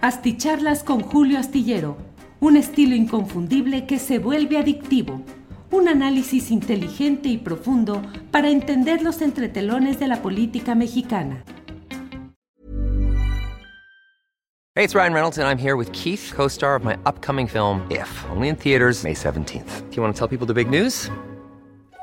Asticharlas con Julio Astillero, un estilo inconfundible que se vuelve adictivo. Un análisis inteligente y profundo para entender los entretelones de la política mexicana. Hey, it's Ryan Reynolds, and I'm here with Keith, co star of my upcoming film, If, only in theaters, May 17th. Do you want to tell people the big news?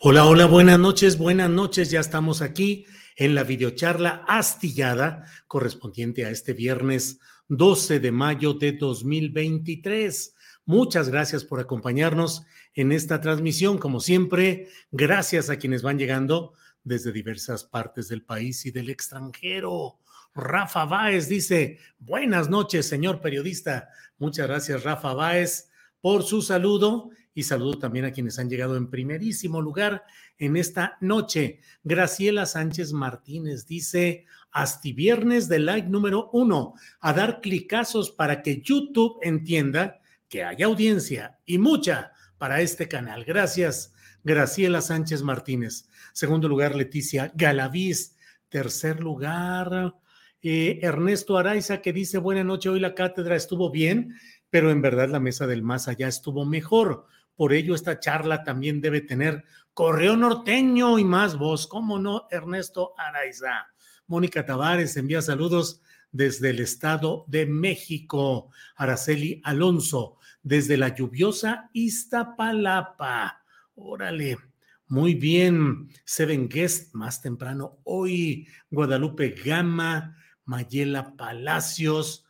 Hola, hola, buenas noches, buenas noches. Ya estamos aquí en la videocharla astillada correspondiente a este viernes 12 de mayo de 2023. Muchas gracias por acompañarnos en esta transmisión. Como siempre, gracias a quienes van llegando desde diversas partes del país y del extranjero. Rafa Báez dice, buenas noches, señor periodista. Muchas gracias, Rafa Báez, por su saludo y saludo también a quienes han llegado en primerísimo lugar en esta noche. Graciela Sánchez Martínez dice, hasta viernes de like número uno, a dar clicazos para que YouTube entienda que hay audiencia y mucha para este canal. Gracias, Graciela Sánchez Martínez. Segundo lugar, Leticia Galaviz. Tercer lugar, eh, Ernesto Araiza, que dice, buena noche, hoy la cátedra estuvo bien, pero en verdad la mesa del más allá estuvo mejor. Por ello, esta charla también debe tener correo norteño y más voz. ¿Cómo no, Ernesto Araiza? Mónica Tavares envía saludos desde el Estado de México. Araceli Alonso, desde la lluviosa Iztapalapa. Órale, muy bien. Seven Guest, más temprano hoy. Guadalupe Gama, Mayela Palacios.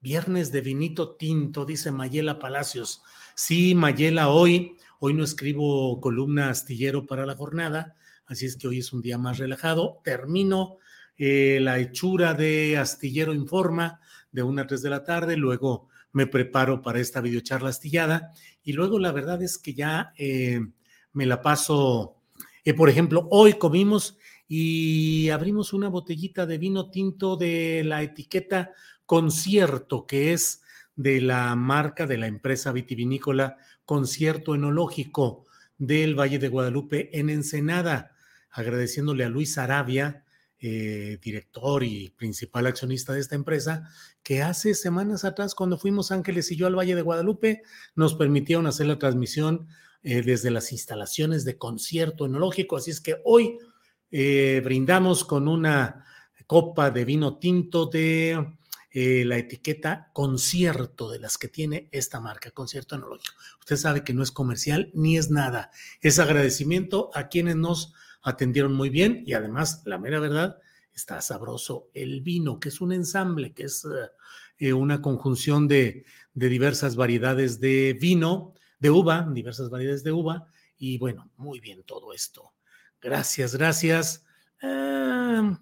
Viernes de vinito tinto, dice Mayela Palacios. Sí, Mayela, hoy, hoy no escribo columna astillero para la jornada, así es que hoy es un día más relajado. Termino eh, la hechura de Astillero Informa de una a tres de la tarde, luego me preparo para esta videocharla astillada y luego la verdad es que ya eh, me la paso, eh, por ejemplo, hoy comimos y abrimos una botellita de vino tinto de la etiqueta concierto, que es de la marca de la empresa vitivinícola Concierto Enológico del Valle de Guadalupe en Ensenada, agradeciéndole a Luis Arabia, eh, director y principal accionista de esta empresa, que hace semanas atrás, cuando fuimos Ángeles y yo al Valle de Guadalupe, nos permitieron hacer la transmisión eh, desde las instalaciones de concierto enológico. Así es que hoy eh, brindamos con una copa de vino tinto de eh, la etiqueta concierto de las que tiene esta marca, concierto enológico. Usted sabe que no es comercial ni es nada. Es agradecimiento a quienes nos atendieron muy bien y además, la mera verdad, está sabroso el vino, que es un ensamble, que es eh, una conjunción de, diversas variedades de vino, de uva, diversas variedades de uva, y bueno, muy bien todo esto. Gracias, gracias. Ah,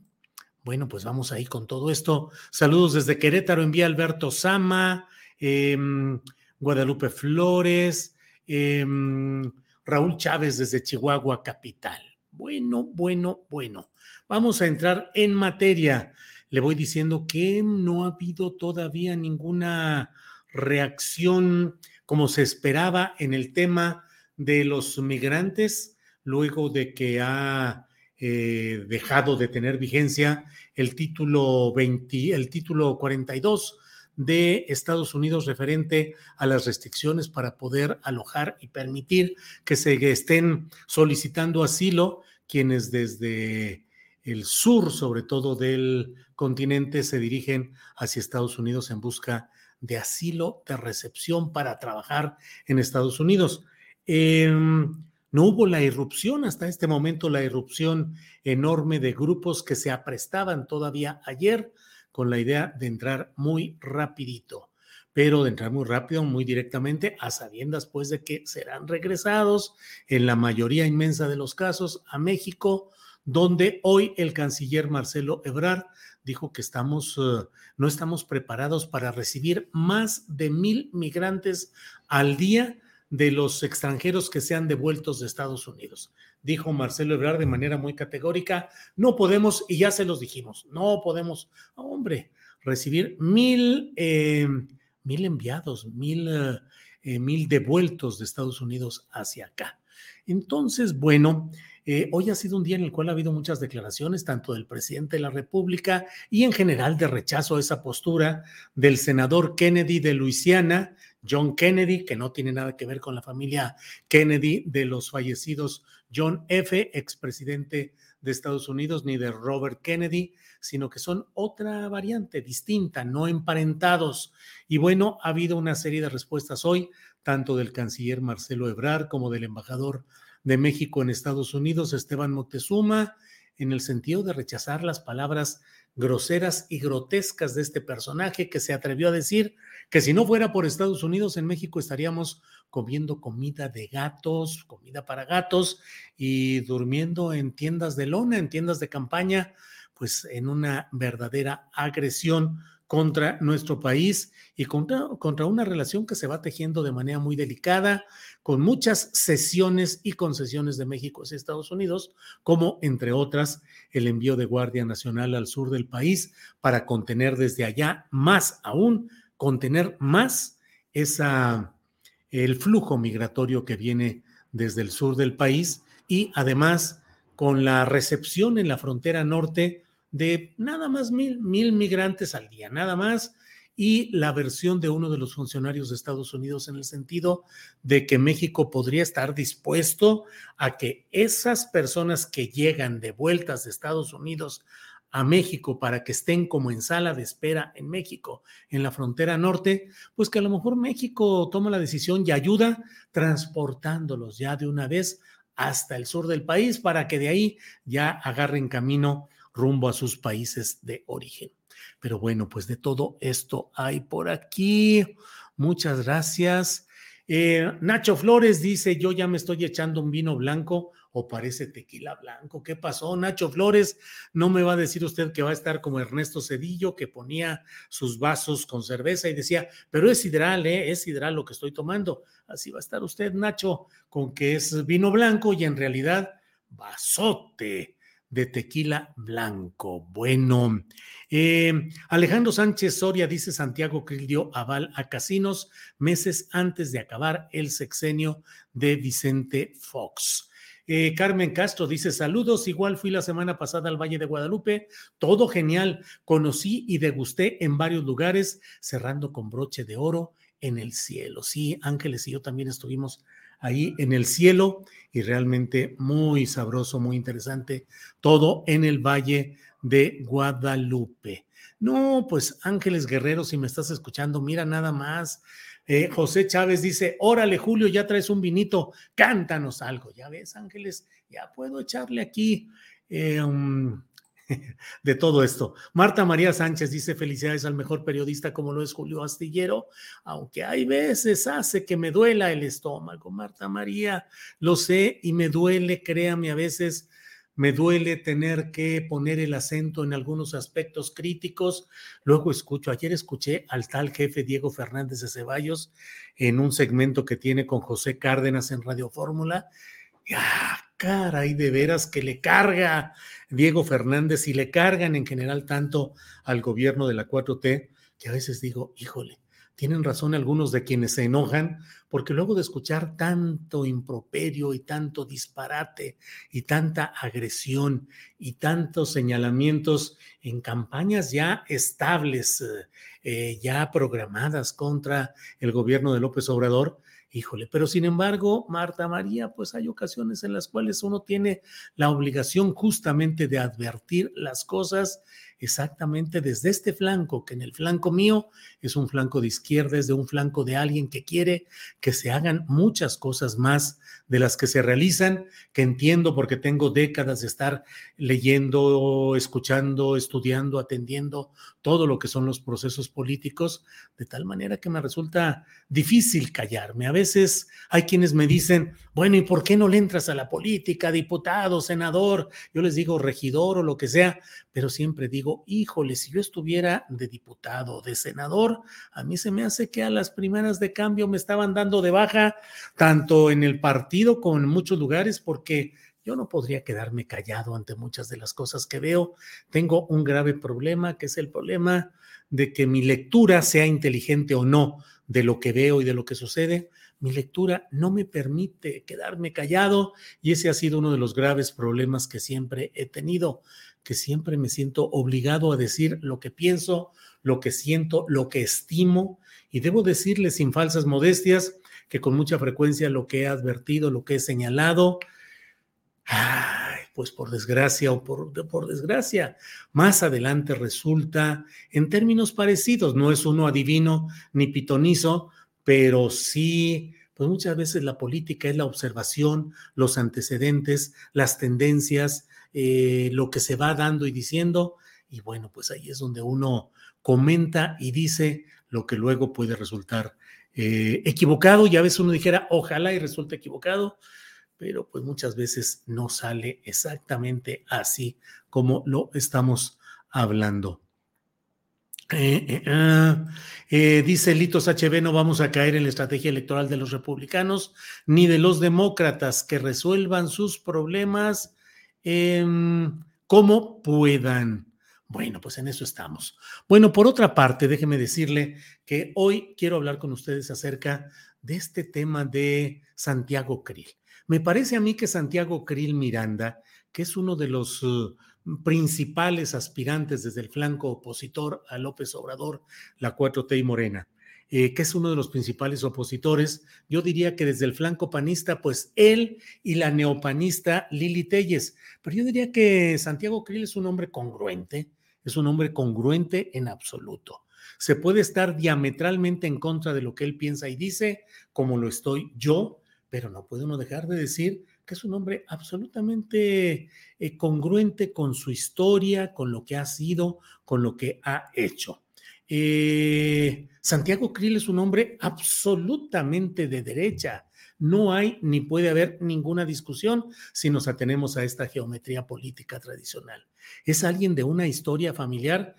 bueno, pues vamos ahí con todo esto. Saludos desde Querétaro, envía Alberto Sama, em, Guadalupe Flores, em, Raúl Chávez desde Chihuahua, capital. Bueno, bueno, bueno. Vamos a entrar en materia. Le voy diciendo que no ha habido todavía ninguna reacción como se esperaba en el tema de los migrantes, luego de que ha eh, dejado de tener vigencia el título 20, el título 42 de Estados Unidos referente a las restricciones para poder alojar y permitir que se estén solicitando asilo quienes desde el sur, sobre todo del continente, se dirigen hacia Estados Unidos en busca de asilo de recepción para trabajar en Estados Unidos. Em, no hubo la irrupción hasta este momento, la irrupción enorme de grupos que se aprestaban todavía ayer con la idea de entrar muy rapidito, pero de entrar muy rápido, muy directamente, a sabiendas pues de que serán regresados en la mayoría inmensa de los casos a México, donde hoy el canciller Marcelo Ebrard dijo que estamos, uh, no estamos preparados para recibir más de mil migrantes al día de los extranjeros que sean devueltos de Estados Unidos. Dijo Marcelo Ebrard de manera muy categórica, no podemos, y ya se los dijimos, no podemos, hombre, recibir mil, eh, mil enviados, mil, eh, mil devueltos de Estados Unidos hacia acá. Entonces, bueno, eh, hoy ha sido un día en el cual ha habido muchas declaraciones, tanto del presidente de la República y en general de rechazo a esa postura del senador Kennedy de Luisiana, John Kennedy, que no tiene nada que ver con la familia Kennedy de los fallecidos John F., expresidente de Estados Unidos, ni de Robert Kennedy, sino que son otra variante distinta, no emparentados. Y bueno, ha habido una serie de respuestas hoy, tanto del canciller Marcelo Ebrard como del embajador de México en Estados Unidos, Esteban Moctezuma, en el sentido de rechazar las palabras groseras y grotescas de este personaje que se atrevió a decir que si no fuera por Estados Unidos, en México estaríamos comiendo comida de gatos, comida para gatos y durmiendo en tiendas de lona, en tiendas de campaña, pues en una verdadera agresión contra nuestro país y contra, contra, una relación que se va tejiendo de manera muy delicada, con muchas sesiones y concesiones de México hacia Estados Unidos, como entre otras el envío de Guardia Nacional al sur del país para contener desde allá más aún, contener más esa, el flujo migratorio que viene desde el sur del país y además con la recepción en la frontera norte de nada más mil, mil migrantes al día, nada más, y la versión de uno de los funcionarios de Estados Unidos en el sentido de que México podría estar dispuesto a que esas personas que llegan de vueltas de Estados Unidos a México para que estén como en sala de espera en México, en la frontera norte, pues que a lo mejor México toma la decisión y ayuda transportándolos ya de una vez hasta el sur del país para que de ahí ya agarren camino rumbo a sus países de origen. Pero bueno, pues de todo esto hay por aquí. Muchas gracias. Eh, Nacho Flores dice, yo ya me estoy echando un vino blanco o parece tequila blanco. ¿Qué pasó, Nacho Flores? No me va a decir usted que va a estar como Ernesto Cedillo, que ponía sus vasos con cerveza y decía, pero es hidral, ¿eh? es hidral lo que estoy tomando. Así va a estar usted, Nacho, con que es vino blanco y en realidad vasote de tequila blanco. Bueno, eh, Alejandro Sánchez Soria dice Santiago que dio aval a casinos meses antes de acabar el sexenio de Vicente Fox. Eh, Carmen Castro dice saludos, igual fui la semana pasada al Valle de Guadalupe, todo genial, conocí y degusté en varios lugares, cerrando con broche de oro en el cielo. Sí, Ángeles y yo también estuvimos ahí en el cielo y realmente muy sabroso, muy interesante, todo en el Valle de Guadalupe. No, pues Ángeles Guerrero, si me estás escuchando, mira nada más. Eh, José Chávez dice, órale Julio, ya traes un vinito, cántanos algo. Ya ves, Ángeles, ya puedo echarle aquí. Eh, de todo esto. Marta María Sánchez dice felicidades al mejor periodista como lo es Julio Astillero, aunque hay veces hace que me duela el estómago. Marta María, lo sé y me duele, créame, a veces me duele tener que poner el acento en algunos aspectos críticos. Luego escucho, ayer escuché al tal jefe Diego Fernández de Ceballos en un segmento que tiene con José Cárdenas en Radio Fórmula. ¡Ah, caray, de veras que le carga Diego Fernández y le cargan en general tanto al gobierno de la 4T, que a veces digo, híjole, tienen razón algunos de quienes se enojan, porque luego de escuchar tanto improperio y tanto disparate y tanta agresión y tantos señalamientos en campañas ya estables, eh, ya programadas contra el gobierno de López Obrador, Híjole, pero sin embargo, Marta María, pues hay ocasiones en las cuales uno tiene la obligación justamente de advertir las cosas exactamente desde este flanco, que en el flanco mío es un flanco de izquierda, es de un flanco de alguien que quiere que se hagan muchas cosas más de las que se realizan, que entiendo porque tengo décadas de estar leyendo, escuchando, estudiando, atendiendo todo lo que son los procesos políticos, de tal manera que me resulta difícil callarme. A veces hay quienes me dicen, bueno, ¿y por qué no le entras a la política, diputado, senador? Yo les digo regidor o lo que sea, pero siempre digo, híjole, si yo estuviera de diputado, de senador, a mí se me hace que a las primeras de cambio me estaban dando de baja, tanto en el partido como en muchos lugares, porque yo no podría quedarme callado ante muchas de las cosas que veo. Tengo un grave problema, que es el problema de que mi lectura, sea inteligente o no, de lo que veo y de lo que sucede, mi lectura no me permite quedarme callado y ese ha sido uno de los graves problemas que siempre he tenido, que siempre me siento obligado a decir lo que pienso, lo que siento, lo que estimo y debo decirle sin falsas modestias que con mucha frecuencia lo que he advertido, lo que he señalado, ay, pues por desgracia o por, por desgracia, más adelante resulta en términos parecidos, no es uno adivino ni pitonizo, pero sí, pues muchas veces la política es la observación, los antecedentes, las tendencias, eh, lo que se va dando y diciendo, y bueno, pues ahí es donde uno comenta y dice lo que luego puede resultar eh, equivocado, y a veces uno dijera, ojalá y resulte equivocado, pero pues muchas veces no sale exactamente así como lo estamos hablando. Eh, eh, ah, eh, dice Litos HB, no vamos a caer en la estrategia electoral de los republicanos ni de los demócratas que resuelvan sus problemas em, como puedan. Bueno, pues en eso estamos. Bueno, por otra parte, déjeme decirle que hoy quiero hablar con ustedes acerca de este tema de Santiago Krill. Me parece a mí que Santiago Krill Miranda, que es uno de los... Principales aspirantes desde el flanco opositor a López Obrador, la 4T y Morena, eh, que es uno de los principales opositores. Yo diría que desde el flanco panista, pues él y la neopanista Lili Telles. Pero yo diría que Santiago Krill es un hombre congruente, es un hombre congruente en absoluto. Se puede estar diametralmente en contra de lo que él piensa y dice, como lo estoy yo, pero no puede uno dejar de decir que es un hombre absolutamente eh, congruente con su historia, con lo que ha sido, con lo que ha hecho. Eh, Santiago Krill es un hombre absolutamente de derecha. No hay ni puede haber ninguna discusión si nos atenemos a esta geometría política tradicional. Es alguien de una historia familiar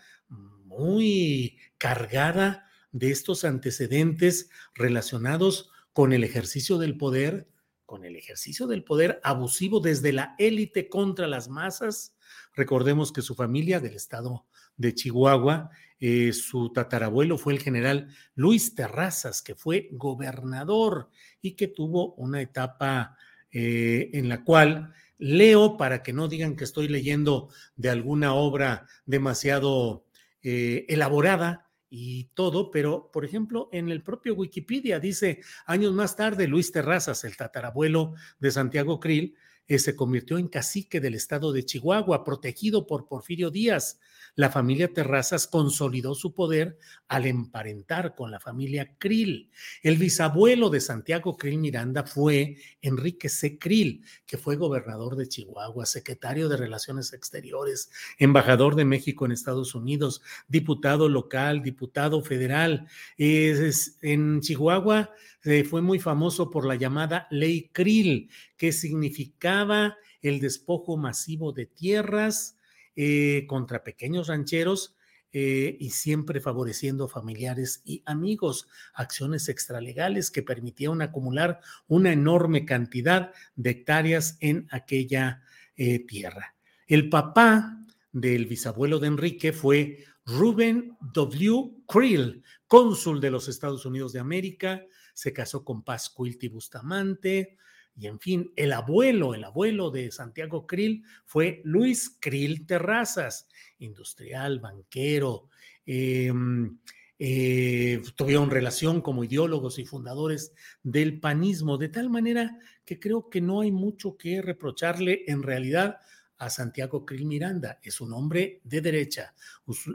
muy cargada de estos antecedentes relacionados con el ejercicio del poder, con el ejercicio del poder abusivo desde la élite contra las masas. Recordemos que su familia del estado de Chihuahua, eh, su tatarabuelo fue el general Luis Terrazas, que fue gobernador y que tuvo una etapa eh, en la cual leo, para que no digan que estoy leyendo de alguna obra demasiado eh, elaborada, y todo, pero por ejemplo, en el propio Wikipedia dice, años más tarde, Luis Terrazas, el tatarabuelo de Santiago Krill, eh, se convirtió en cacique del estado de Chihuahua, protegido por Porfirio Díaz la familia Terrazas consolidó su poder al emparentar con la familia Krill. El bisabuelo de Santiago Krill Miranda fue Enrique C. Krill, que fue gobernador de Chihuahua, secretario de Relaciones Exteriores, embajador de México en Estados Unidos, diputado local, diputado federal. en Chihuahua eh, fue muy famoso por la llamada Ley Krill, que significaba el despojo masivo de tierras, eh, contra pequeños rancheros eh, y siempre favoreciendo familiares y amigos, acciones extralegales que permitían acumular una enorme cantidad de hectáreas en aquella eh, tierra. El papá del bisabuelo de Enrique fue Ruben W. Krill, cónsul de los Estados Unidos de América, se casó con Paz Bustamante, y en fin, el abuelo, el abuelo de Santiago Krill fue Luis Krill Terrazas, industrial, banquero, em, eh, tuvieron relación como ideólogos y fundadores del panismo, de tal manera que creo que no hay mucho que reprocharle en realidad a Santiago Krill Miranda. Es un hombre de derecha,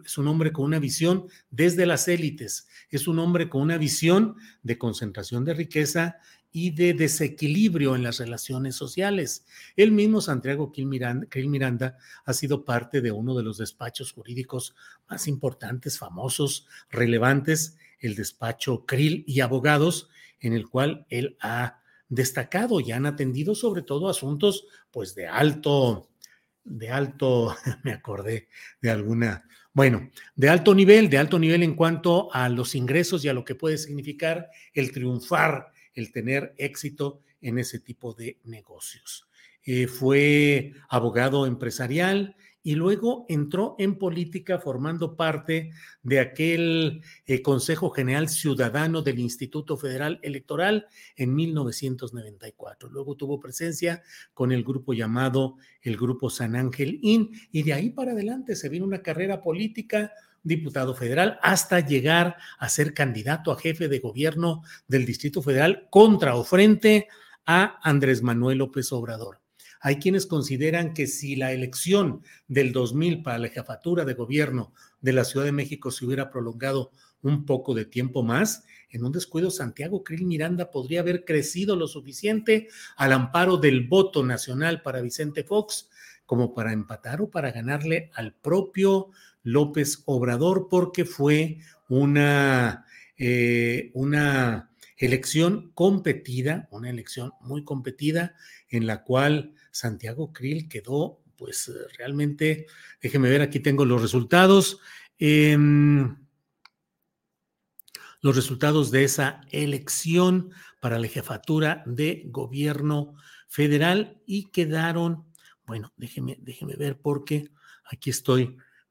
es un hombre con una visión desde las élites, es un hombre con una visión de concentración de riqueza y de desequilibrio en las relaciones sociales. El mismo Santiago Krill Miranda, ha sido parte de uno de los despachos jurídicos más importantes, famosos, relevantes, el despacho Krill y Abogados, en el cual él ha destacado y han atendido sobre todo asuntos pues de alto, de alto, me acordé de alguna, bueno, de alto nivel, de alto nivel en cuanto a los ingresos y a lo que puede significar el triunfar, el tener éxito en ese tipo de negocios. Eh, fue abogado empresarial, y luego entró en política formando parte de aquel eh, Consejo General Ciudadano del Instituto Federal Electoral en 1994. Luego tuvo presencia con el grupo llamado el Grupo San Ángel IN y de ahí para adelante se vino una carrera política diputado federal hasta llegar a ser candidato a jefe de gobierno del Distrito Federal contra o frente a Andrés Manuel López Obrador. Hay quienes consideran que si la elección del 2000 para la jefatura de gobierno de la Ciudad de México se hubiera prolongado un poco de tiempo más, en un descuido Santiago Krill Miranda podría haber crecido lo suficiente al amparo del voto nacional para Vicente Fox como para empatar o para ganarle al propio López Obrador, porque fue una, eh, una elección competida, una elección muy competida en la cual Santiago Krill quedó, pues realmente, déjeme ver, aquí tengo los resultados. Em, los resultados de esa elección para la jefatura de gobierno federal y quedaron, bueno, déjeme, déjeme ver porque aquí estoy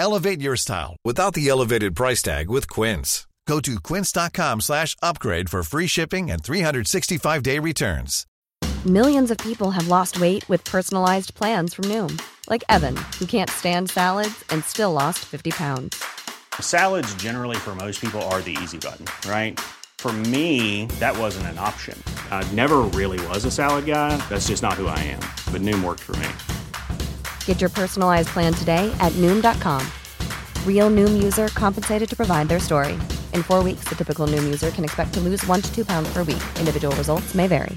Elevate your style without the elevated price tag with Quince. Go to quince.com slash upgrade for free shipping and 365-day returns. Millions of people have lost weight with personalized plans from Noom. Like Evan, who can't stand salads and still lost 50 pounds. Salads generally for most people are the easy button, right? For me, that wasn't an option. I never really was a salad guy. That's just not who I am. But Noom worked for me. Get your personalized plan today at Noom.com. Real Noom user compensated to provide their story. In four weeks, the typical Noom user can expect to lose one to two pounds per week. Individual results may vary.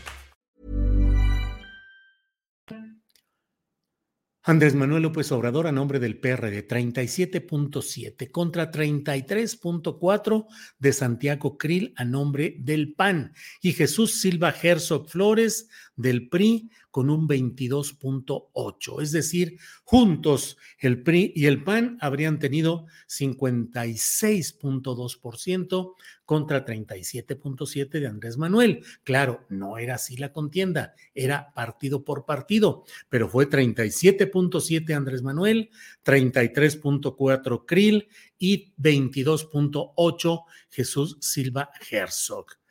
Andrés Manuel López Obrador a nombre del PRD 37.7 contra 33.4 de Santiago Krill a nombre del PAN y Jesús Silva Herzog Flores del PRI con un 22.8. Es decir, juntos el PRI y el PAN habrían tenido 56.2% contra 37.7 de Andrés Manuel. Claro, no era así la contienda, era partido por partido, pero fue 37.7 Andrés Manuel, 33.4 Krill y 22.8 Jesús Silva Herzog.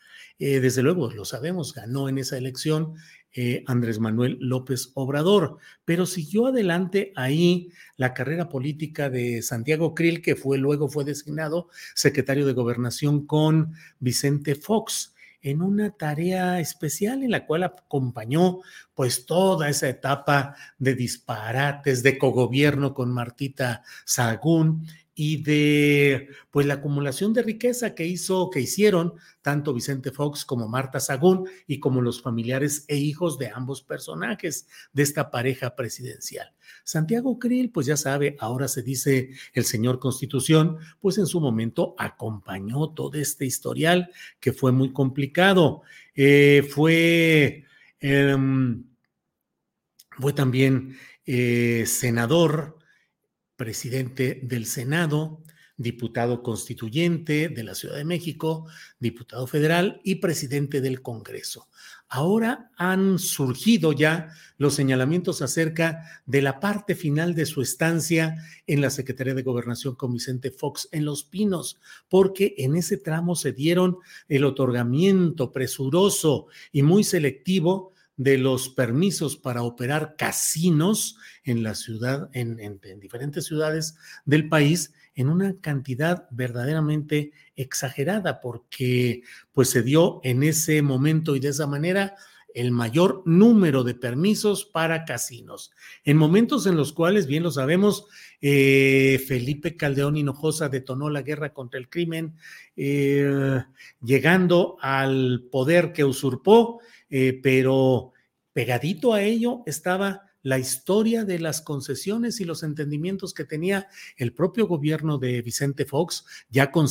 Eh, desde luego, lo sabemos, ganó en esa elección eh, Andrés Manuel López Obrador, pero siguió adelante ahí la carrera política de Santiago Krill, que fue luego fue designado secretario de Gobernación con Vicente Fox en una tarea especial en la cual acompañó pues toda esa etapa de disparates, de cogobierno con Martita Sagún y de pues la acumulación de riqueza que hizo que hicieron tanto Vicente Fox como Marta Sagún y como los familiares e hijos de ambos personajes de esta pareja presidencial. Santiago Krill, pues ya sabe, ahora se dice el señor Constitución, pues en su momento acompañó todo este historial que fue muy complicado. Eh, fue, em, fue también eh, senador presidente del Senado, diputado constituyente de la Ciudad de México, diputado federal y presidente del Congreso. ahora han surgido ya los señalamientos acerca de la parte final de su estancia en la Secretaría de Gobernación con Vicente Fox en Los Pinos, porque en ese tramo se dieron el otorgamiento presuroso y muy selectivo de los permisos para operar casinos en la ciudad, en, en, en diferentes ciudades del país, en una cantidad verdaderamente exagerada, porque pues se dio en ese momento y de esa manera el mayor número de permisos para casinos. En momentos en los cuales, bien lo sabemos, eh, Felipe Caldeón Hinojosa detonó la guerra contra el crimen, eh, llegando al poder que usurpó, eh, pero pegadito a ello estaba la historia de las concesiones y los entendimientos que tenía el propio gobierno de Vicente Fox, ya con,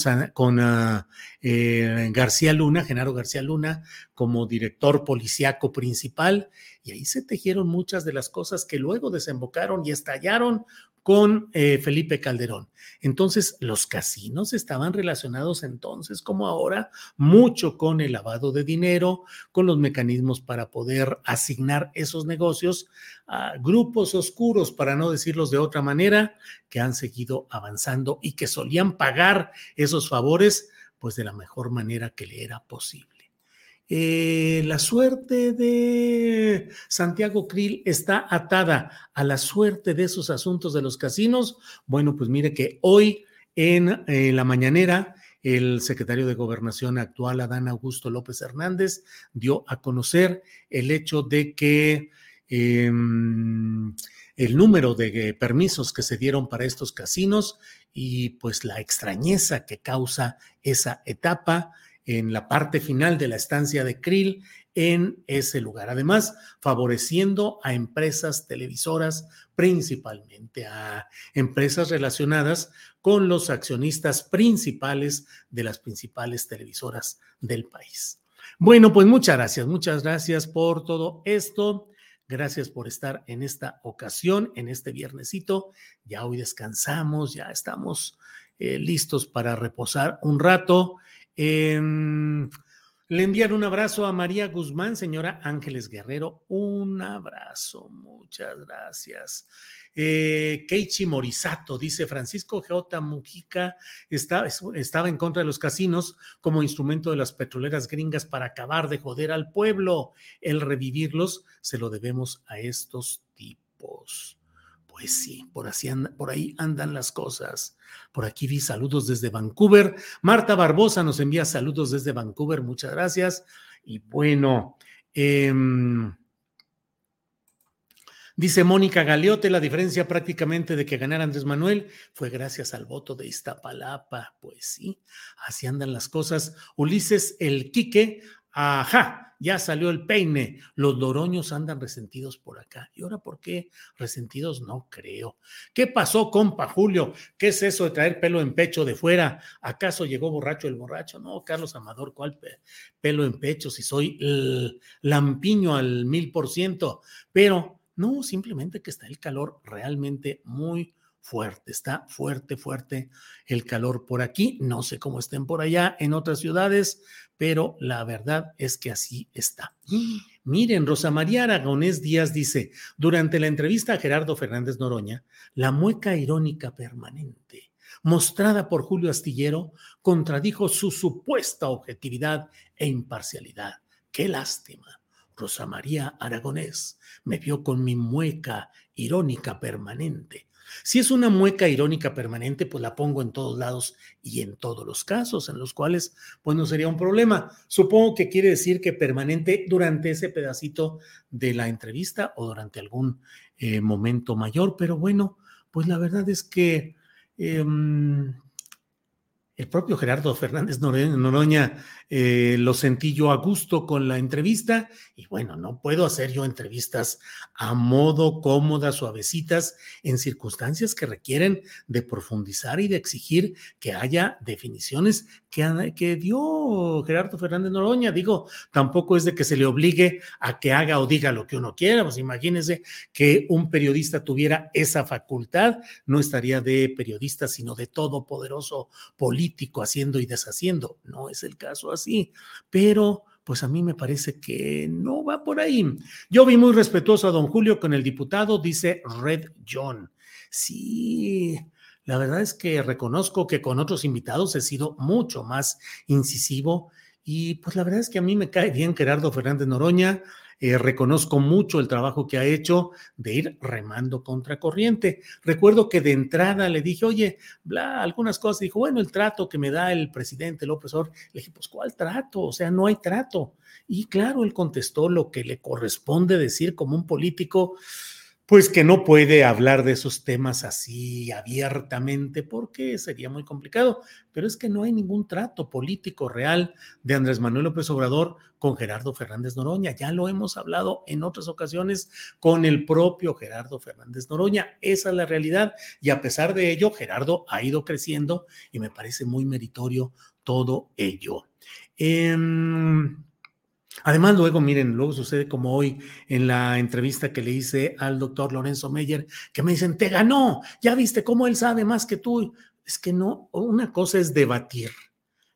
uh, eh, García Luna, Genaro García Luna, como director policíaco principal, y ahí se tejieron muchas de las cosas que luego desembocaron y estallaron con eh, Felipe Calderón. Entonces, los casinos estaban relacionados entonces, como ahora, mucho con el lavado de dinero, con los mecanismos para poder asignar esos negocios a grupos oscuros, para no decirlos de otra manera, que han seguido avanzando y que solían pagar esos favores, pues de la mejor manera que le era posible. Eh, la suerte de Santiago Krill está atada a la suerte de esos asuntos de los casinos. Bueno, pues mire que hoy en la mañanera el secretario de Gobernación actual, Adán Augusto López Hernández, dio a conocer el hecho de que eh, el número de permisos que se dieron para estos casinos y pues la extrañeza que causa esa etapa en la parte final de la estancia de Krill en ese lugar. Además, favoreciendo a empresas televisoras, principalmente a empresas relacionadas con los accionistas principales de las principales televisoras del país. Bueno, pues muchas gracias, muchas gracias por todo esto. Gracias por estar en esta ocasión, en este viernesito. Ya hoy descansamos, ya estamos eh, listos para reposar un rato eh, le envían un abrazo a María Guzmán, señora Ángeles Guerrero. Un abrazo, muchas gracias. Eh, Keichi Morisato dice: Francisco J. Mujica está, estaba en contra de los casinos como instrumento de las petroleras gringas para acabar de joder al pueblo. El revivirlos se lo debemos a estos tipos. Pues sí, por, así por ahí andan las cosas. Por aquí vi saludos desde Vancouver. Marta Barbosa nos envía saludos desde Vancouver, muchas gracias. Y bueno, eh, dice Mónica Galeote, la diferencia prácticamente de que ganara Andrés Manuel fue gracias al voto de Iztapalapa. Pues sí, así andan las cosas. Ulises El Quique, ajá, ya salió el peine, los loroños andan resentidos por acá. ¿Y ahora por qué resentidos? No creo. ¿Qué pasó, compa Julio? ¿Qué es eso de traer pelo en pecho de fuera? ¿Acaso llegó borracho el borracho? No, Carlos Amador, ¿cuál pelo en pecho? Si soy lampiño al mil por ciento. Pero no, simplemente que está el calor realmente muy fuerte, está fuerte, fuerte el calor por aquí. No sé cómo estén por allá en otras ciudades, pero la verdad es que así está. Miren, Rosa María Aragonés Díaz dice, durante la entrevista a Gerardo Fernández Noroña, la mueca irónica permanente mostrada por Julio Astillero contradijo su supuesta objetividad e imparcialidad. Qué lástima. Rosa María Aragonés me vio con mi mueca irónica permanente si es una mueca irónica permanente, pues la pongo en todos lados y en todos los casos en los cuales, pues no sería un problema. Supongo que quiere decir que permanente durante ese pedacito de la entrevista o durante algún eh, momento mayor, pero bueno, pues la verdad es que... Eh, el propio Gerardo Fernández Noroña eh, lo sentí yo a gusto con la entrevista y bueno, no puedo hacer yo entrevistas a modo cómodas, suavecitas, en circunstancias que requieren de profundizar y de exigir que haya definiciones que, dio Gerardo Fernández Noroña. Digo, tampoco es de que se le obligue a que haga o diga lo que uno quiera, pues imagínense que un periodista tuviera esa facultad, no estaría de periodista, sino de todopoderoso político haciendo y deshaciendo. No es el caso así, pero pues a mí me parece que no va por ahí. Yo vi muy respetuoso a don Julio con el diputado, dice Red John. Sí, la verdad es que reconozco que con otros invitados he sido mucho más incisivo y pues la verdad es que a mí me cae bien Gerardo Fernández Noroña. Eh, reconozco mucho el trabajo que ha hecho de ir remando contra corriente. Recuerdo que de entrada le dije, oye, bla, algunas cosas. Dijo, bueno, el trato que me da el presidente López Obrador. Le dije, pues, ¿cuál trato? O sea, no hay trato. Y claro, él contestó lo que le corresponde decir como un político pues que no puede hablar de esos temas así abiertamente porque sería muy complicado, pero es que no hay ningún trato político real de Andrés Manuel López Obrador con Gerardo Fernández Noroña. Ya lo hemos hablado en otras ocasiones con el propio Gerardo Fernández Noroña. Esa es la realidad y a pesar de ello, Gerardo ha ido creciendo y me parece muy meritorio todo ello. Eh, Además, luego, miren, luego sucede como hoy en la entrevista que le hice al doctor Lorenzo Meyer, que me dicen, te ganó, ya viste cómo él sabe más que tú. Es que no, una cosa es debatir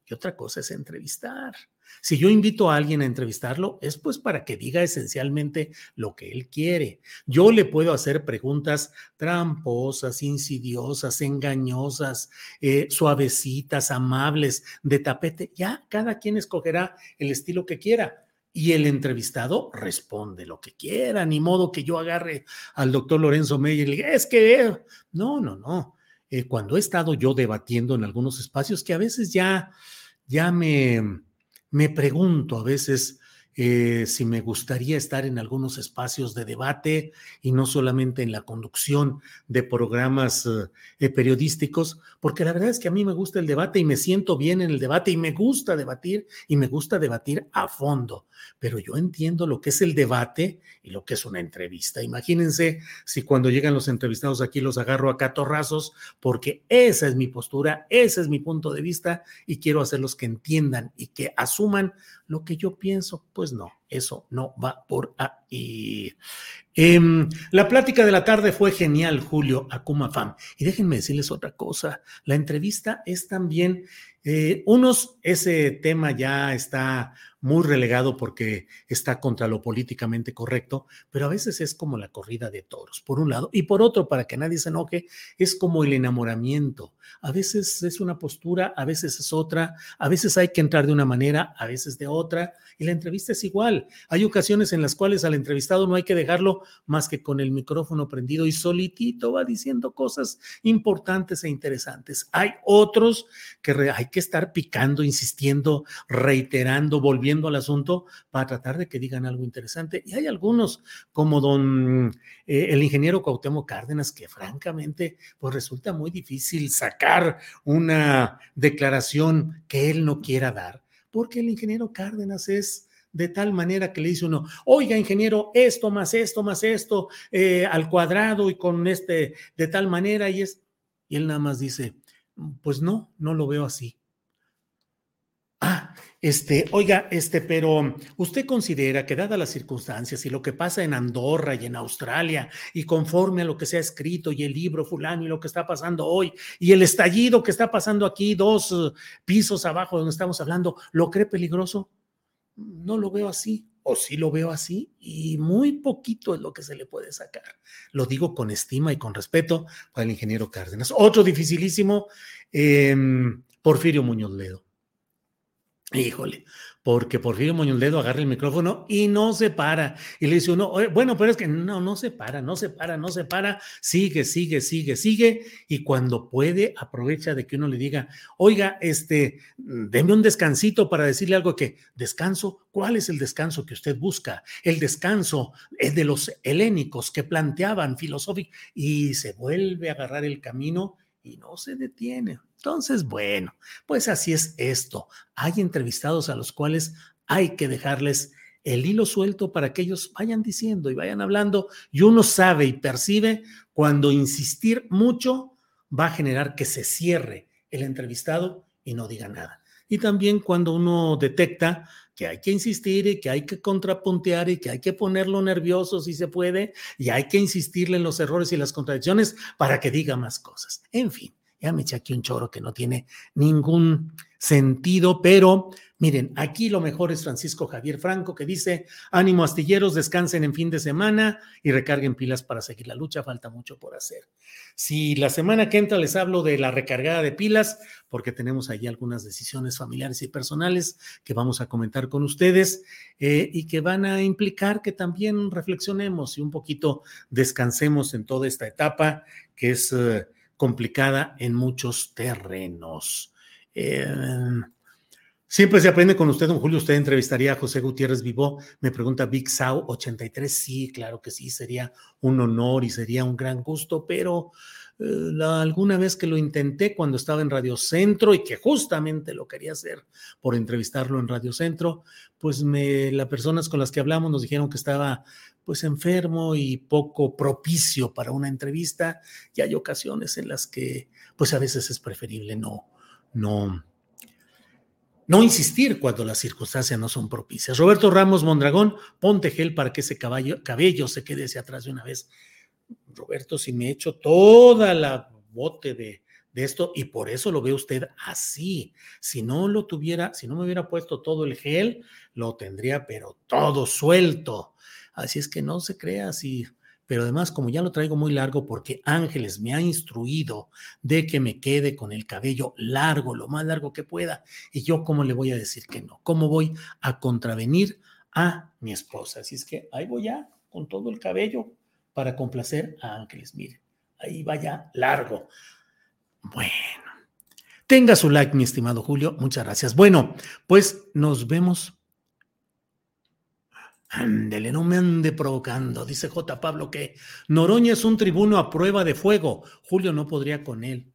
y otra cosa es entrevistar. Si yo invito a alguien a entrevistarlo, es pues para que diga esencialmente lo que él quiere. Yo le puedo hacer preguntas tramposas, insidiosas, engañosas, eh, suavecitas, amables, de tapete. Ya cada quien escogerá el estilo que quiera y el entrevistado responde lo que quiera, ni modo que yo agarre al doctor Lorenzo Meyer y le diga, es que, no, no, no. Eh, cuando he estado yo debatiendo en algunos espacios que a veces ya, ya me, me pregunto, a veces eh, si me gustaría estar en algunos espacios de debate y no solamente en la conducción de programas eh, periodísticos, porque la verdad es que a mí me gusta el debate y me siento bien en el debate y me gusta debatir y me gusta debatir a fondo, pero yo entiendo lo que es el debate y lo que es una entrevista. Imagínense si cuando llegan los entrevistados aquí los agarro a catorrazos, porque esa es mi postura, ese es mi punto de vista y quiero hacerlos que entiendan y que asuman lo que yo pienso, pues no, eso no va por ahí. Em, la plática de la tarde fue genial, Julio Akuma Fam. Y déjenme decirles otra cosa, la entrevista es también, eh, unos, ese tema ya está muy relegado porque está contra lo políticamente correcto, pero a veces es como la corrida de toros, por un lado, y por otro, para que nadie se enoje, es como el enamoramiento. A veces es una postura, a veces es otra, a veces hay que entrar de una manera, a veces de otra, y la entrevista es igual. Hay ocasiones en las cuales al entrevistado no hay que dejarlo más que con el micrófono prendido y solitito va diciendo cosas importantes e interesantes. Hay otros que hay que estar picando, insistiendo, reiterando, volviendo al asunto para tratar de que digan algo interesante. Y hay algunos, como don eh, el ingeniero Cuauhtémoc Cárdenas, que francamente, pues resulta muy difícil sacar una declaración que él no quiera dar, porque el ingeniero Cárdenas es de tal manera que le dice uno, oiga, ingeniero, esto más esto más esto eh, al cuadrado y con este de tal manera y es, y él nada más dice, pues no, no lo veo así. Ah, este, oiga, este, pero usted considera que dadas las circunstancias y lo que pasa en Andorra y en Australia y conforme a lo que se ha escrito y el libro fulano y lo que está pasando hoy y el estallido que está pasando aquí dos uh, pisos abajo donde estamos hablando, ¿lo cree peligroso? No lo veo así o sí lo veo así y muy poquito es lo que se le puede sacar. Lo digo con estima y con respeto para el ingeniero Cárdenas. Otro dificilísimo, em, Porfirio Muñoz Ledo. Híjole, porque Porfirio Muñoz Ledo agarra el micrófono y no se para. Y le dice uno, bueno, pero es que no, no se para, no se para, no se para, sigue, sigue, sigue, sigue. Y cuando puede, aprovecha de que uno le diga, oiga, este, deme un descansito para decirle algo que, descanso, ¿cuál es el descanso que usted busca? El descanso es de los helénicos que planteaban filosófico y se vuelve a agarrar el camino y no se detiene. Entonces, bueno, pues así es esto. Hay entrevistados a los cuales hay que dejarles el hilo suelto para que ellos vayan diciendo y vayan hablando y uno sabe y percibe cuando insistir mucho va a generar que se cierre el entrevistado y no diga nada. Y también cuando uno detecta que hay que insistir y que hay que contrapuntear y que hay que ponerlo nervioso si se puede y hay que insistirle en los errores y las contradicciones para que diga más cosas. En fin, ya me eché aquí un choro que no tiene ningún sentido, pero Miren, aquí lo mejor es Francisco Javier Franco que dice, ánimo astilleros, descansen en fin de semana y recarguen pilas para seguir la lucha, falta mucho por hacer. Si la semana que entra les hablo de la recargada de pilas, porque tenemos ahí algunas decisiones familiares y personales que vamos a comentar con ustedes eh, y que van a implicar que también reflexionemos y un poquito descansemos en toda esta etapa que es eh, complicada en muchos terrenos. Eh, Siempre se aprende con usted, don Julio. Usted entrevistaría a José Gutiérrez Vivó. Me pregunta Big Sau 83. Sí, claro que sí, sería un honor y sería un gran gusto, pero eh, alguna vez que lo intenté cuando estaba en Radio Centro y que justamente lo quería hacer por entrevistarlo en Radio Centro, pues me, las personas con las que hablamos nos dijeron que estaba pues enfermo y poco propicio para una entrevista y hay ocasiones en las que pues a veces es preferible no, no, no insistir cuando las circunstancias no son propicias. Roberto Ramos Mondragón, ponte gel para que ese cabello se quede hacia atrás de una vez. Roberto, si me echo toda la bote de, de esto y por eso lo ve usted así. Si no lo tuviera, si no me hubiera puesto todo el gel, lo tendría pero todo suelto. Así es que no se crea si pero además como ya lo traigo muy largo porque Ángeles me ha instruido de que me quede con el cabello largo, lo más largo que pueda, y yo cómo le voy a decir que no, cómo voy a contravenir a mi esposa. Así es que ahí voy ya con todo el cabello para complacer a Ángeles. Mire, ahí vaya largo. Bueno. Tenga su like, mi estimado Julio. Muchas gracias. Bueno, pues nos vemos Ándele, no me ande provocando, dice J. Pablo que Noroña es un tribuno a prueba de fuego. Julio no podría con él.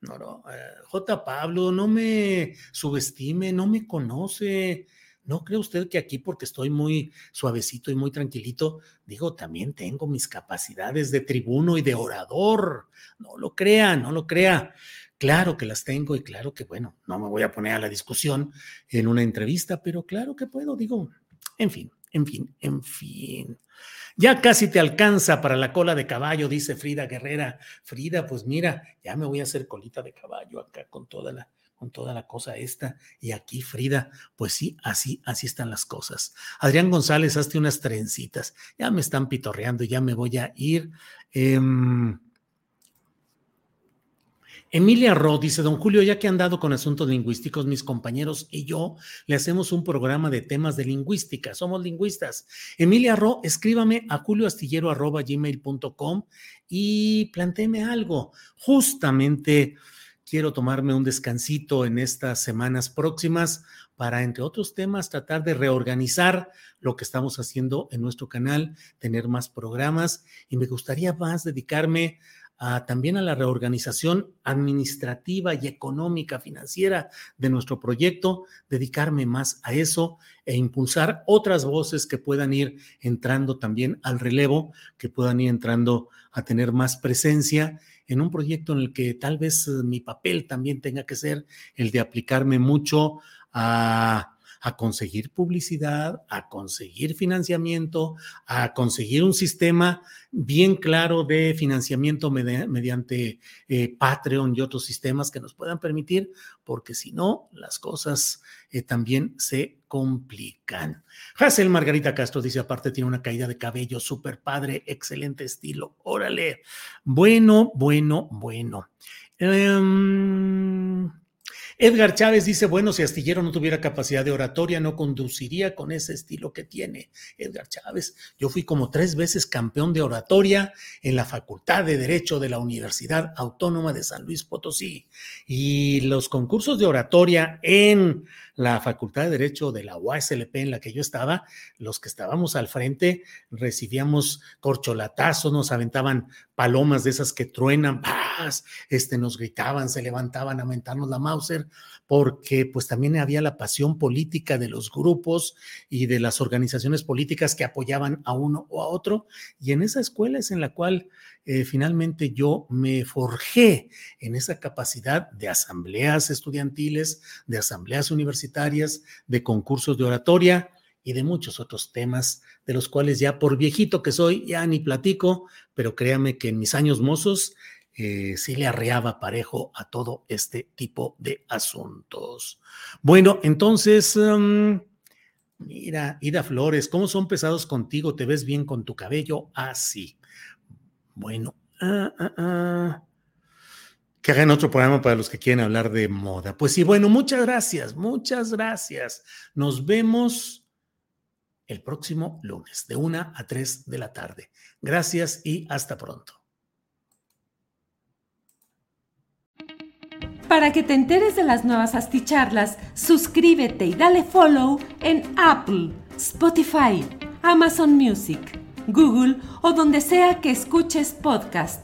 No, eh, J. Pablo, no me subestime, no me conoce. ¿No cree usted que aquí, porque estoy muy suavecito y muy tranquilito, digo, también tengo mis capacidades de tribuno y de orador? No lo crea, no lo crea. Claro que las tengo y claro que, bueno, no me voy a poner a la discusión en una entrevista, pero claro que puedo, digo, en fin, en fin, en fin. Ya casi te alcanza para la cola de caballo, dice Frida Guerrera. Frida, pues mira, ya me voy a hacer colita de caballo acá con toda la, con toda la cosa esta. Y aquí, Frida, pues sí, así, así están las cosas. Adrián González, hazte unas trencitas. Ya me están pitorreando, ya me voy a ir. Eh, Emilia Ro dice, don Julio, ya que han dado con asuntos lingüísticos, mis compañeros y yo le hacemos un programa de temas de lingüística. Somos lingüistas. Emilia Ro, escríbame a julioastillero.gmail.com y plantéeme algo. Justamente quiero tomarme un descansito en estas semanas próximas para, entre otros temas, tratar de reorganizar lo que estamos haciendo en nuestro canal, tener más programas y me gustaría más dedicarme también a la reorganización administrativa y económica financiera de nuestro proyecto, dedicarme más a eso e impulsar otras voces que puedan ir entrando también al relevo, que puedan ir entrando a tener más presencia en un proyecto en el que tal vez eh, mi papel también tenga que ser el de aplicarme mucho a a conseguir publicidad, a conseguir financiamiento, a conseguir un sistema bien claro de financiamiento mediante eh, Patreon y otros sistemas que nos puedan permitir, porque si no, las cosas eh, también se complican. Hazel Margarita Castro dice, aparte tiene una caída de cabello súper padre, excelente estilo. Órale. Bueno, bueno, bueno. Em, Edgar Chávez dice, bueno, si Astillero no tuviera capacidad de oratoria, no conduciría con ese estilo que tiene. Edgar Chávez, yo fui como tres veces campeón de oratoria en la Facultad de Derecho de la Universidad Autónoma de San Luis Potosí. Y los concursos de oratoria en la Facultad de Derecho de la UASLP en la que yo estaba, los que estábamos al frente recibíamos corcholatazos, nos aventaban palomas de esas que truenan, este, nos gritaban, se levantaban a mentarnos la Mauser, porque pues también había la pasión política de los grupos y de las organizaciones políticas que apoyaban a uno o a otro. Y en esa escuela es en la cual eh, finalmente yo me forjé en esa capacidad de asambleas estudiantiles, de asambleas universitarias, de concursos de oratoria y de muchos otros temas de los cuales ya por viejito que soy ya ni platico, pero créame que en mis años mozos eh, sí le arreaba parejo a todo este tipo de asuntos. Bueno, entonces, um, mira, Ida Flores, ¿cómo son pesados contigo? ¿Te ves bien con tu cabello? Así. Ah, bueno, ah, ah, que hagan otro programa para los que quieren hablar de moda. Pues sí, bueno, muchas gracias, muchas gracias. Nos vemos el próximo lunes, de una a tres de la tarde. Gracias y hasta pronto. Para que te enteres de las nuevas asticharlas, suscríbete y dale follow en Apple, Spotify, Amazon Music, Google o donde sea que escuches podcast.